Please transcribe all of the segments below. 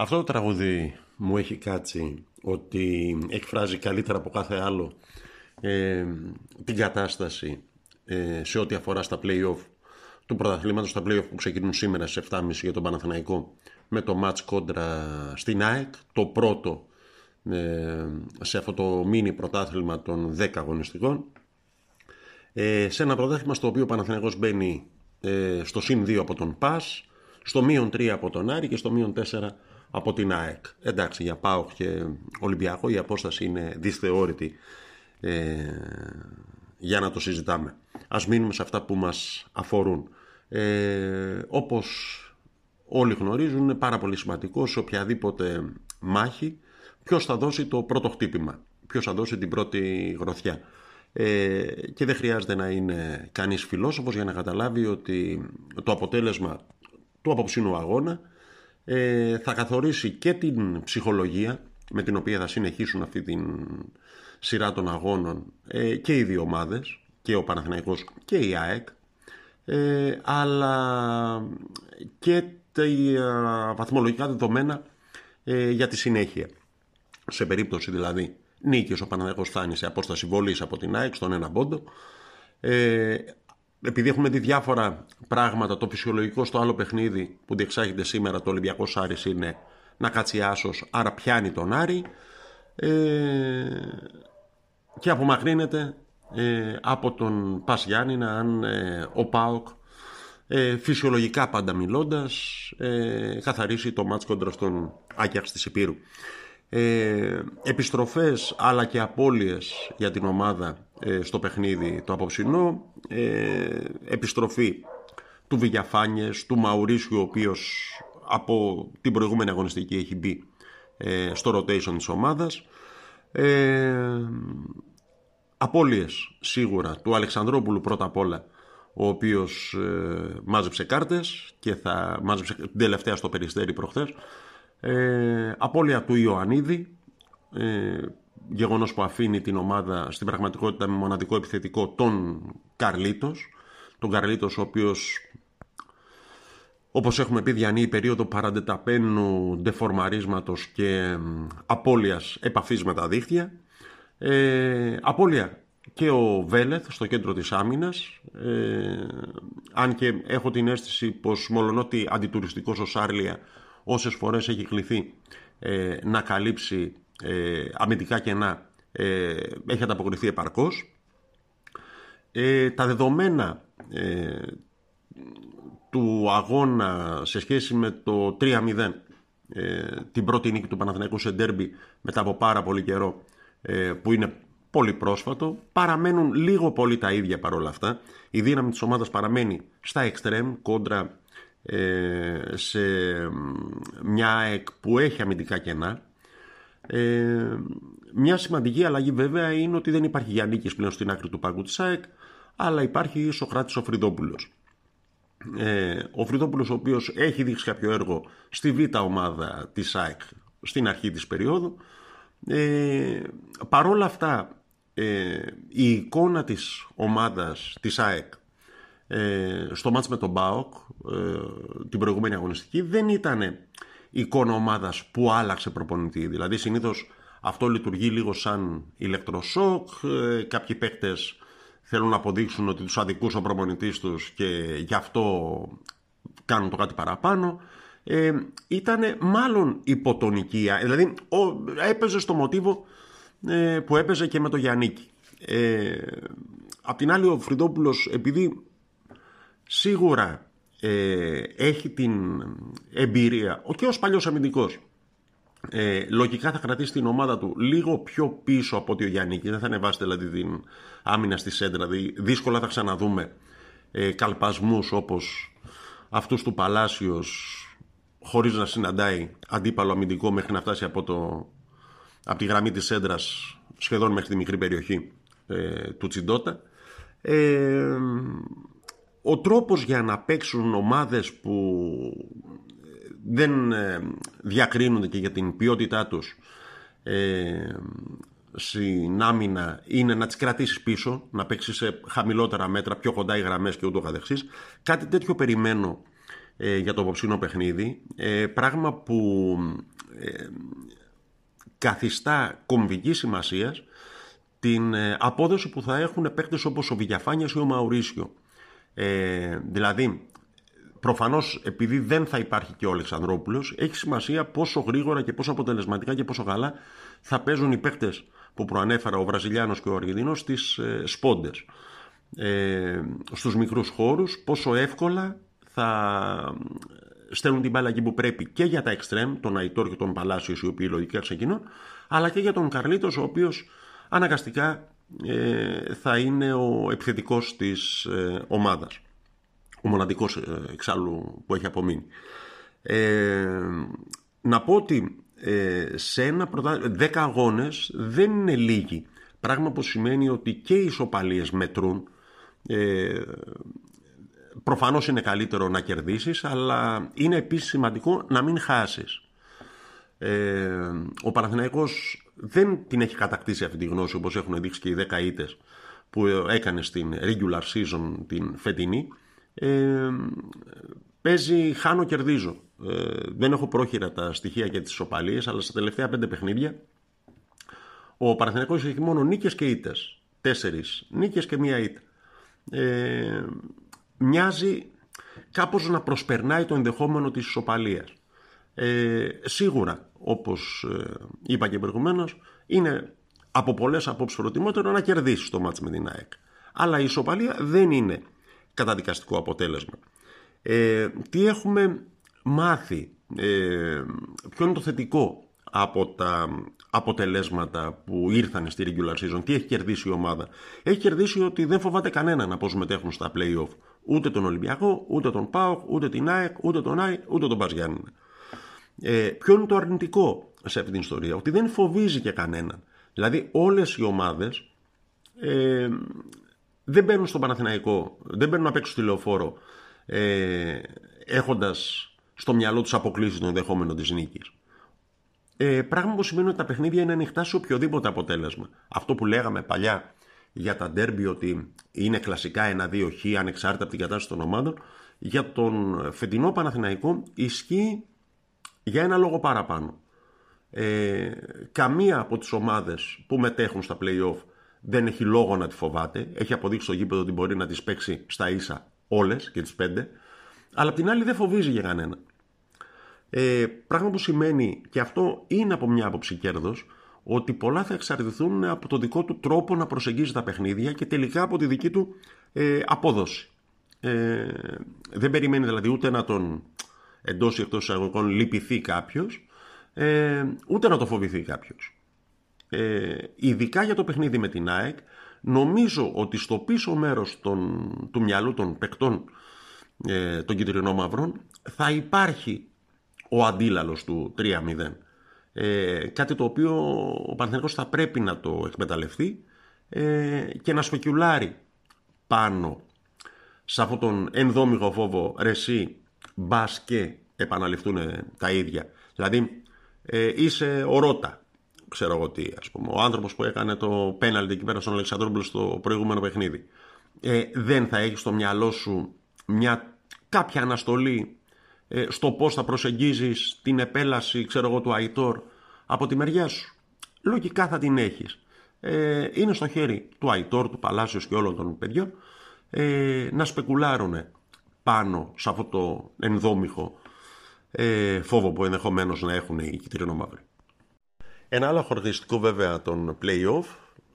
Αυτό το τραγούδι μου έχει κάτσει ότι εκφράζει καλύτερα από κάθε άλλο ε, την κατάσταση ε, σε ό,τι αφορά στα play-off του πρωταθλήματος, στα play-off που ξεκινούν σήμερα σε 7.30 για τον Παναθηναϊκό με το match κόντρα στην ΑΕΚ, το πρώτο ε, σε αυτό το μίνι πρωτάθλημα των 10 αγωνιστικών. Ε, σε ένα πρωτάθλημα στο οποίο ο Παναθηναϊκός μπαίνει ε, στο συν 2 από τον ΠΑΣ στο μείον 3 από τον Άρη και στο μείον 4 από την ΑΕΚ. Εντάξει, για ΠΑΟΚ και Ολυμπιακό η απόσταση είναι δυσθεώρητη ε, για να το συζητάμε. Ας μείνουμε σε αυτά που μας αφορούν. Ε, όπως όλοι γνωρίζουν είναι πάρα πολύ σημαντικός σε οποιαδήποτε μάχη ποιος θα δώσει το πρώτο χτύπημα, ποιος θα δώσει την πρώτη γροθιά. Ε, και δεν χρειάζεται να είναι κανείς φιλόσοφος για να καταλάβει ότι το αποτέλεσμα του απόψινου αγώνα ε, θα καθορίσει και την ψυχολογία με την οποία θα συνεχίσουν αυτή την σειρά των αγώνων ε, και οι δύο ομάδες και ο Παναθηναϊκός και η ΑΕΚ. Ε, αλλά και τα βαθμολογικά δεδομένα για τη συνέχεια. Σε περίπτωση δηλαδή νίκης ο Παναθηναϊκός φτάνει σε απόσταση βολής από την ΑΕΚ στον ένα πόντο επειδή έχουμε δει διάφορα πράγματα, το φυσιολογικό στο άλλο παιχνίδι που διεξάγεται σήμερα το Ολυμπιακός Άρης είναι να κάτσει άσος, άρα πιάνει τον Άρη ε, και απομακρύνεται ε, από τον Πας Γιάννηνα αν ε, ο ΠΑΟΚ ε, φυσιολογικά πάντα μιλώντας ε, καθαρίσει το μάτς κόντρα στον Άκιαξ της Επίρου. Ε, επιστροφές αλλά και απώλειες για την ομάδα ε, στο παιχνίδι το απόψινό ε, επιστροφή του Βηγιαφάνιες, του Μαουρίσιου ο οποίος από την προηγούμενη αγωνιστική έχει μπει ε, στο rotation της ομάδας. Ε, απώλειες σίγουρα του Αλεξανδρόπουλου πρώτα απ' όλα ο οποίος ε, μάζεψε κάρτες και θα μάζεψε την τελευταία στο Περιστέρι προχθές ε, απώλεια του Ιωαννίδη, ε, γεγονός που αφήνει την ομάδα στην πραγματικότητα με μοναδικό επιθετικό τον Καρλίτος. Τον Καρλίτος ο οποίος όπως έχουμε πει διανύει περίοδο παραντεταπένου ντεφορμαρίσματος και απώλειας επαφής με τα δίχτυα. Ε, απώλεια και ο Βέλεθ στο κέντρο της άμυνας ε, αν και έχω την αίσθηση πως μολονότι αντιτουριστικός ο Σάρλια όσες φορές έχει κληθεί ε, να καλύψει ε, αμυντικά κενά ε, έχει ανταποκριθεί επαρκώς. Ε, τα δεδομένα ε, του αγώνα σε σχέση με το 3-0 την πρώτη νίκη του Παναθηναϊκού σε ντέρμπι μετά από πάρα πολύ καιρό που είναι πολύ πρόσφατο παραμένουν λίγο πολύ τα ίδια παρόλα αυτά η δύναμη της ομάδας παραμένει στα εξτρέμ κόντρα ε, σε μια ΕΚ που έχει αμυντικά κενά. Ε, μια σημαντική αλλαγή βέβαια είναι ότι δεν υπάρχει Γιάννικης πλέον στην άκρη του πάγκου της ΑΕΚ αλλά υπάρχει Σοκράτης ο Φρυδόπουλος. Ε, ο Φρυδόπουλος ο οποίος έχει δείξει κάποιο έργο στη β' ομάδα της ΑΕΚ στην αρχή της περίοδου ε, παρόλα αυτά ε, η εικόνα της ομάδας της ΑΕΚ ε, στο μάτς με τον ΠΑΟΚ ε, την προηγούμενη αγωνιστική δεν ήταν εικόνα ομάδας που άλλαξε προπονητή. Δηλαδή συνήθως αυτό λειτουργεί λίγο σαν ηλεκτροσόκ, ε, κάποιοι παίκτες θέλουν να αποδείξουν ότι τους αδικούς ο προπονητής τους και γι' αυτό κάνουν το κάτι παραπάνω. Ε, ήταν μάλλον υποτονική, δηλαδή ο, έπαιζε στο μοτίβο ε, που έπαιζε και με το Γιάννικη. Ε, απ' την άλλη ο Φρυδόπουλος επειδή σίγουρα ε, έχει την εμπειρία και ως παλιός αμυντικός ε, λογικά θα κρατήσει την ομάδα του λίγο πιο πίσω από ότι ο Γιάννη δεν θα ανεβάσει δηλαδή την άμυνα στη σέντρα δηλαδή δύσκολα θα ξαναδούμε ε, καλπασμούς όπως αυτούς του Παλάσιος χωρίς να συναντάει αντίπαλο αμυντικό μέχρι να φτάσει από, το, από τη γραμμή της σέντρας σχεδόν μέχρι τη μικρή περιοχή ε, του Τσιντότα. Ε, ο τρόπος για να παίξουν ομάδες που δεν ε, διακρίνονται και για την ποιότητά τους ε, στην άμυνα είναι να τις κρατήσεις πίσω, να παίξεις σε χαμηλότερα μέτρα, πιο κοντά οι γραμμές και ούτω καθεξής. Κάτι τέτοιο περιμένω ε, για το αποψινό παιχνίδι. Ε, πράγμα που ε, καθιστά κομβική σημασίας την ε, απόδοση που θα έχουν παίκτες όπως ο Βηγιαφάνιας ή ο Μαουρίσιο. Ε, δηλαδή, προφανώς επειδή δεν θα υπάρχει και ο Αλεξανδρόπουλος, έχει σημασία πόσο γρήγορα και πόσο αποτελεσματικά και πόσο καλά θα παίζουν οι παίκτες που προανέφερα ο Βραζιλιάνος και ο Αργεντινός στις ε, σπόντες. Ε, στους μικρούς χώρους, πόσο εύκολα θα στέλνουν την μπάλα εκεί που πρέπει και για τα εξτρέμ, τον Αϊτόρ και τον Παλάσιος, οι οποίοι λογικά ξεκινούν, αλλά και για τον Καρλίτος, ο οποίος αναγκαστικά ε, θα είναι ο επιθετικός της ε, ομάδας. Ο μοναδικός ε, εξάλλου που έχει απομείνει. Ε, να πω ότι σε ένα πρωτα... 10 αγώνες δεν είναι λίγοι. Πράγμα που σημαίνει ότι και οι ισοπαλίες μετρούν. Ε, προφανώς είναι καλύτερο να κερδίσεις, αλλά είναι επίσης σημαντικό να μην χάσεις. Ε, ο Παναθηναϊκός δεν την έχει κατακτήσει αυτή τη γνώση όπως έχουν δείξει και οι 10 ήτες που έκανε στην regular season την φετινή. Ε, παίζει χάνω κερδίζω. Ε, δεν έχω πρόχειρα τα στοιχεία και τις ισοπαλίες, αλλά στα τελευταία πέντε παιχνίδια ο Παναθηναϊκός έχει μόνο νίκες και ήτες. Τέσσερις νίκες και μία ήττα. Ε, μοιάζει κάπως να προσπερνάει το ενδεχόμενο της ισοπαλίας. Ε, σίγουρα, όπως ε, είπα και προηγουμένως, είναι από πολλές απόψεις προτιμότερο να κερδίσεις το μάτς με την ΑΕΚ. Αλλά η ισοπαλία δεν είναι καταδικαστικό αποτέλεσμα. Ε, τι έχουμε μάθει, ε, ποιο είναι το θετικό από τα αποτελέσματα που ήρθαν στη regular season, τι έχει κερδίσει η ομάδα. Έχει κερδίσει ότι δεν φοβάται κανένα να πω συμμετέχουν στα play-off. Ούτε τον Ολυμπιακό, ούτε τον ΠΑΟΚ, ούτε την ΑΕΚ, ούτε τον ΆΙ, ούτε τον Παζιάννη. Ε, ποιο είναι το αρνητικό σε αυτή την ιστορία, ότι δεν φοβίζει και κανέναν. Δηλαδή όλες οι ομάδες ε, δεν μπαίνουν στο Παναθηναϊκό, δεν μπαίνουν να παίξουν στη λεωφόρο ε, έχοντας στο μυαλό τους αποκλείσει τον ενδεχόμενο της νίκης. Ε, πράγμα που σημαίνει ότι τα παιχνίδια είναι ανοιχτά σε οποιοδήποτε αποτέλεσμα. Αυτό που λέγαμε παλιά για τα ντέρμπι ότι είναι κλασικά ένα-δύο χ ανεξάρτητα από την κατάσταση των ομάδων, για τον φετινό Παναθηναϊκό ισχύει για ένα λόγο παραπάνω. Ε, καμία από τις ομάδες που μετέχουν στα play-off δεν έχει λόγο να τη φοβάται. Έχει αποδείξει στο γήπεδο ότι μπορεί να τις παίξει στα ίσα όλες και τις πέντε. Αλλά απ' την άλλη δεν φοβίζει για κανένα. Ε, πράγμα που σημαίνει, και αυτό είναι από μια άποψη κέρδος, ότι πολλά θα εξαρτηθούν από το δικό του τρόπο να προσεγγίζει τα παιχνίδια και τελικά από τη δική του ε, απόδοση. Ε, δεν περιμένει δηλαδή ούτε να τον εντός ή εκτός εισαγωγικών λυπηθεί κάποιος, ε, ούτε να το φοβηθεί κάποιος. Ε, ειδικά για το παιχνίδι με την ΑΕΚ, νομίζω ότι στο πίσω μέρος των, του μυαλού των παικτών ε, των κυτρινόμαυρων θα υπάρχει ο αντίλαλος του 3-0. Ε, κάτι το οποίο ο Παναθηναϊκός θα πρέπει να το εκμεταλλευτεί ε, και να σπεκιουλάρει πάνω σε αυτόν τον ενδόμηγο φόβο ρεσί μπας και επαναληφθούν τα ίδια. Δηλαδή ε, είσαι ο Ρώτα, ξέρω εγώ τι, ας πούμε, ο άνθρωπος που έκανε το πέναλτι εκεί πέρα στον Αλεξανδρόπουλο στο προηγούμενο παιχνίδι. Ε, δεν θα έχεις στο μυαλό σου μια κάποια αναστολή ε, στο πώς θα προσεγγίζεις την επέλαση ξέρω εγώ, του Αϊτόρ από τη μεριά σου. Λογικά θα την έχεις. Ε, είναι στο χέρι του Αϊτόρ, του Παλάσιος και όλων των παιδιών ε, να σπεκουλάρουν πάνω σε αυτό το ενδόμηχο ε, φόβο που ενδεχομένως να έχουν οι κυτρινομαύροι. Ένα άλλο χαρακτηριστικό βέβαια των play-off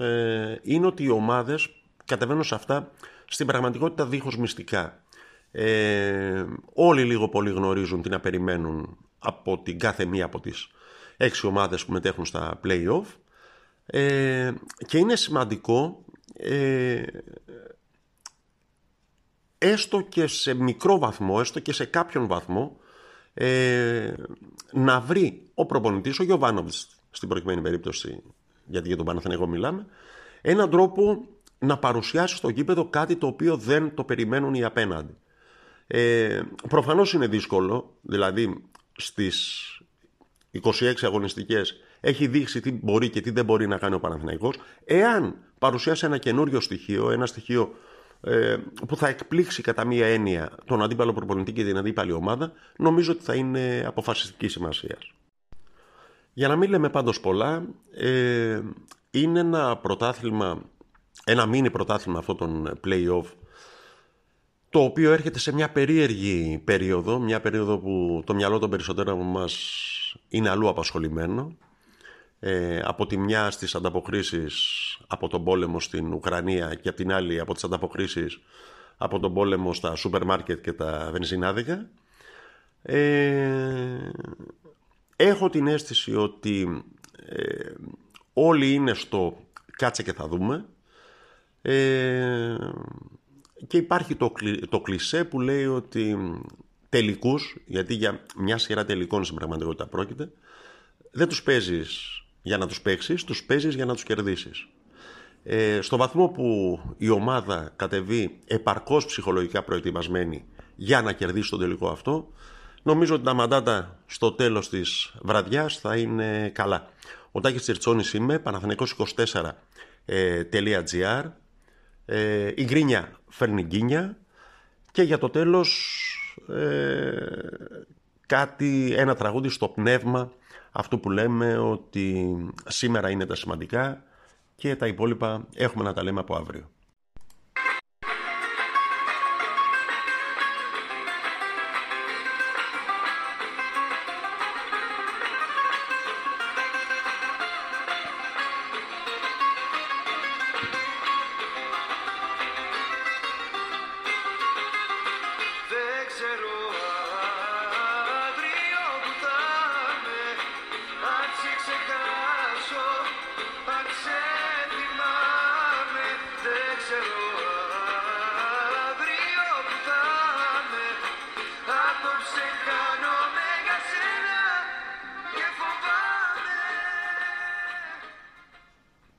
ε, είναι ότι οι ομάδες κατεβαίνουν σε αυτά στην πραγματικότητα δίχως μυστικά. Ε, όλοι λίγο πολύ γνωρίζουν τι να περιμένουν από την κάθε μία από τις έξι ομάδες που μετέχουν στα play-off ε, και είναι σημαντικό ε, έστω και σε μικρό βαθμό, έστω και σε κάποιον βαθμό ε, να βρει ο προπονητής, ο Γιωβάνοβιτς στην προηγούμενη περίπτωση γιατί για τον Παναθηναϊκό μιλάμε έναν τρόπο να παρουσιάσει στο γήπεδο κάτι το οποίο δεν το περιμένουν οι απέναντι. Ε, προφανώς είναι δύσκολο, δηλαδή στις 26 αγωνιστικές έχει δείξει τι μπορεί και τι δεν μπορεί να κάνει ο Παναθηναϊκός. Εάν παρουσιάσει ένα καινούριο στοιχείο, ένα στοιχείο ε, που θα εκπλήξει κατά μία έννοια τον αντίπαλο προπονητή και την αντίπαλη ομάδα, νομίζω ότι θα είναι αποφασιστική σημασία. Για να μην λέμε πάντως πολλά, ε, είναι ένα πρωτάθλημα, ένα μίνι πρωτάθλημα αυτό των play-off, το οποίο έρχεται σε μια περίεργη περίοδο, μια περίοδο που το μυαλό των περισσότερων μας είναι αλλού απασχολημένο. Ε, από τη μια στις ανταποκρίσεις από τον πόλεμο στην Ουκρανία και από την άλλη από τις ανταποκρίσεις από τον πόλεμο στα σούπερ μάρκετ και τα βενζινάδικα. Ε, έχω την αίσθηση ότι ε, όλοι είναι στο κάτσε και θα δούμε ε, και υπάρχει το, το κλισέ που λέει ότι τελικούς, γιατί για μια σειρά τελικών στην πραγματικότητα πρόκειται, δεν τους παίζεις για να τους παίξεις, τους παίζεις για να τους κερδίσεις. Ε, στο βαθμό που η ομάδα κατεβεί επαρκώς ψυχολογικά προετοιμασμένη για να κερδίσει τον τελικό αυτό, νομίζω ότι τα μαντάτα στο τέλος της βραδιάς θα είναι καλά. Ο Τάκης Τσιρτσόνης είμαι, παναθηναϊκός24.gr ε, η γκρίνια φέρνει γκίνια και για το τέλος ε, κάτι, ένα τραγούδι στο πνεύμα αυτό που λέμε ότι σήμερα είναι τα σημαντικά και τα υπόλοιπα έχουμε να τα λέμε από αύριο.